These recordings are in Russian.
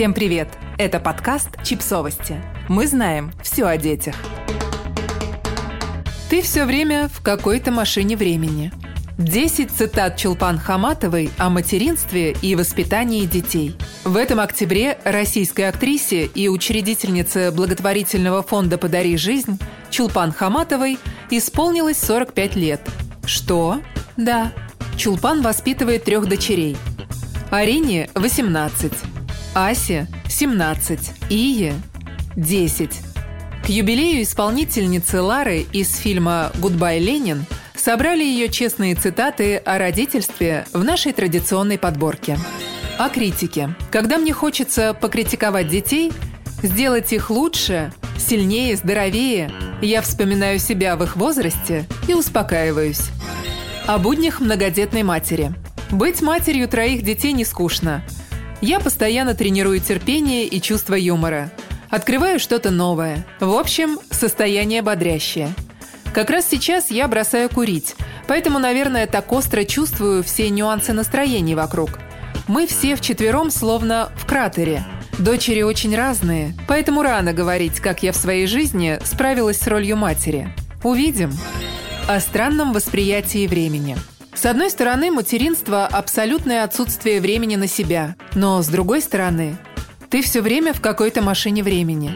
Всем привет! Это подкаст «Чипсовости». Мы знаем все о детях. Ты все время в какой-то машине времени. 10 цитат Чулпан Хаматовой о материнстве и воспитании детей. В этом октябре российской актрисе и учредительнице благотворительного фонда «Подари жизнь» Чулпан Хаматовой исполнилось 45 лет. Что? Да. Чулпан воспитывает трех дочерей. Арине – 18, Асе – 17, Ие – 10. К юбилею исполнительницы Лары из фильма «Гудбай, Ленин» собрали ее честные цитаты о родительстве в нашей традиционной подборке. О критике. Когда мне хочется покритиковать детей, сделать их лучше, сильнее, здоровее, я вспоминаю себя в их возрасте и успокаиваюсь. О буднях многодетной матери. Быть матерью троих детей не скучно – я постоянно тренирую терпение и чувство юмора. Открываю что-то новое. В общем, состояние бодрящее. Как раз сейчас я бросаю курить, поэтому, наверное, так остро чувствую все нюансы настроений вокруг. Мы все вчетвером словно в кратере. Дочери очень разные, поэтому рано говорить, как я в своей жизни справилась с ролью матери. Увидим. О странном восприятии времени. С одной стороны, материнство – абсолютное отсутствие времени на себя. Но с другой стороны, ты все время в какой-то машине времени.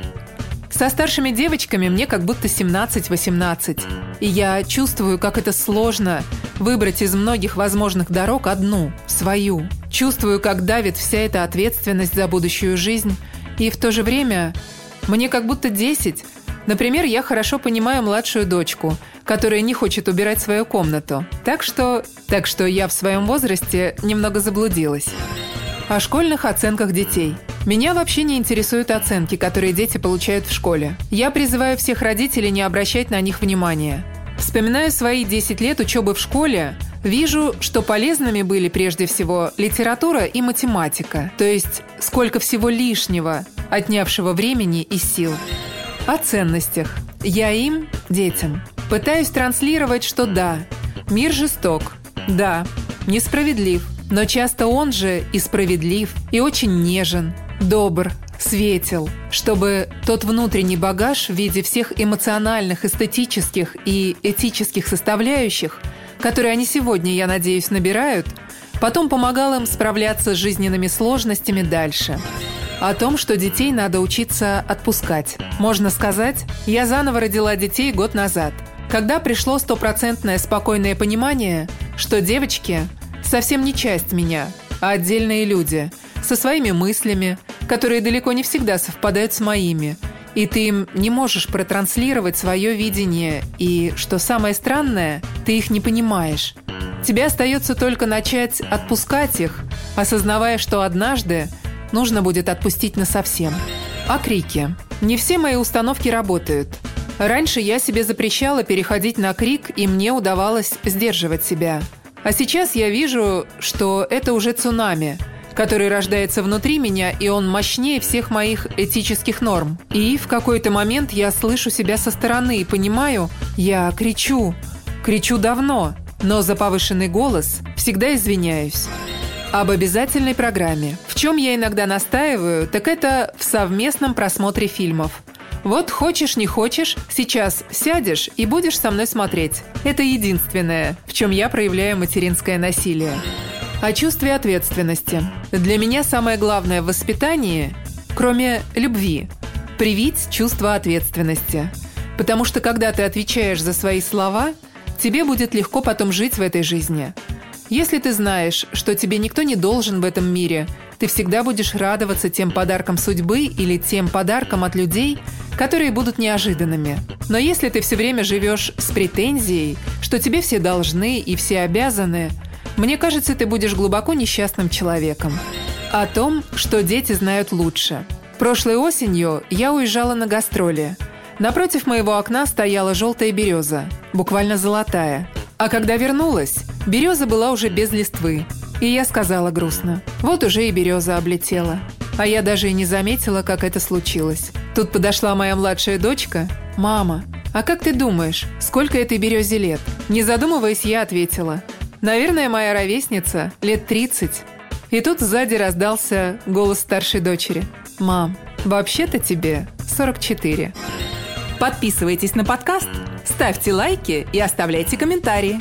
Со старшими девочками мне как будто 17-18. И я чувствую, как это сложно выбрать из многих возможных дорог одну, свою. Чувствую, как давит вся эта ответственность за будущую жизнь. И в то же время мне как будто 10. Например, я хорошо понимаю младшую дочку – которая не хочет убирать свою комнату. Так что, так что я в своем возрасте немного заблудилась. О школьных оценках детей. Меня вообще не интересуют оценки, которые дети получают в школе. Я призываю всех родителей не обращать на них внимания. Вспоминаю свои 10 лет учебы в школе, вижу, что полезными были прежде всего литература и математика, то есть сколько всего лишнего, отнявшего времени и сил. О ценностях. Я им, детям, Пытаюсь транслировать, что да, мир жесток, да, несправедлив, но часто он же и справедлив, и очень нежен, добр, светел, чтобы тот внутренний багаж в виде всех эмоциональных, эстетических и этических составляющих, которые они сегодня, я надеюсь, набирают, потом помогал им справляться с жизненными сложностями дальше. О том, что детей надо учиться отпускать. Можно сказать, я заново родила детей год назад – когда пришло стопроцентное спокойное понимание, что девочки совсем не часть меня, а отдельные люди, со своими мыслями, которые далеко не всегда совпадают с моими, и ты им не можешь протранслировать свое видение, и, что самое странное, ты их не понимаешь. Тебе остается только начать отпускать их, осознавая, что однажды нужно будет отпустить насовсем. О крике. Не все мои установки работают – Раньше я себе запрещала переходить на крик, и мне удавалось сдерживать себя. А сейчас я вижу, что это уже цунами, который рождается внутри меня, и он мощнее всех моих этических норм. И в какой-то момент я слышу себя со стороны и понимаю, я кричу, кричу давно, но за повышенный голос всегда извиняюсь. Об обязательной программе. В чем я иногда настаиваю, так это в совместном просмотре фильмов – вот хочешь, не хочешь, сейчас сядешь и будешь со мной смотреть. Это единственное, в чем я проявляю материнское насилие. О чувстве ответственности. Для меня самое главное в воспитании, кроме любви, привить чувство ответственности. Потому что когда ты отвечаешь за свои слова, тебе будет легко потом жить в этой жизни. Если ты знаешь, что тебе никто не должен в этом мире, ты всегда будешь радоваться тем подаркам судьбы или тем подаркам от людей, которые будут неожиданными. Но если ты все время живешь с претензией, что тебе все должны и все обязаны, мне кажется, ты будешь глубоко несчастным человеком. О том, что дети знают лучше. Прошлой осенью я уезжала на гастроли. Напротив моего окна стояла желтая береза, буквально золотая. А когда вернулась, береза была уже без листвы. И я сказала грустно, вот уже и береза облетела. А я даже и не заметила, как это случилось. Тут подошла моя младшая дочка. «Мама, а как ты думаешь, сколько этой березе лет?» Не задумываясь, я ответила. «Наверное, моя ровесница лет 30». И тут сзади раздался голос старшей дочери. «Мам, вообще-то тебе 44». Подписывайтесь на подкаст, ставьте лайки и оставляйте комментарии.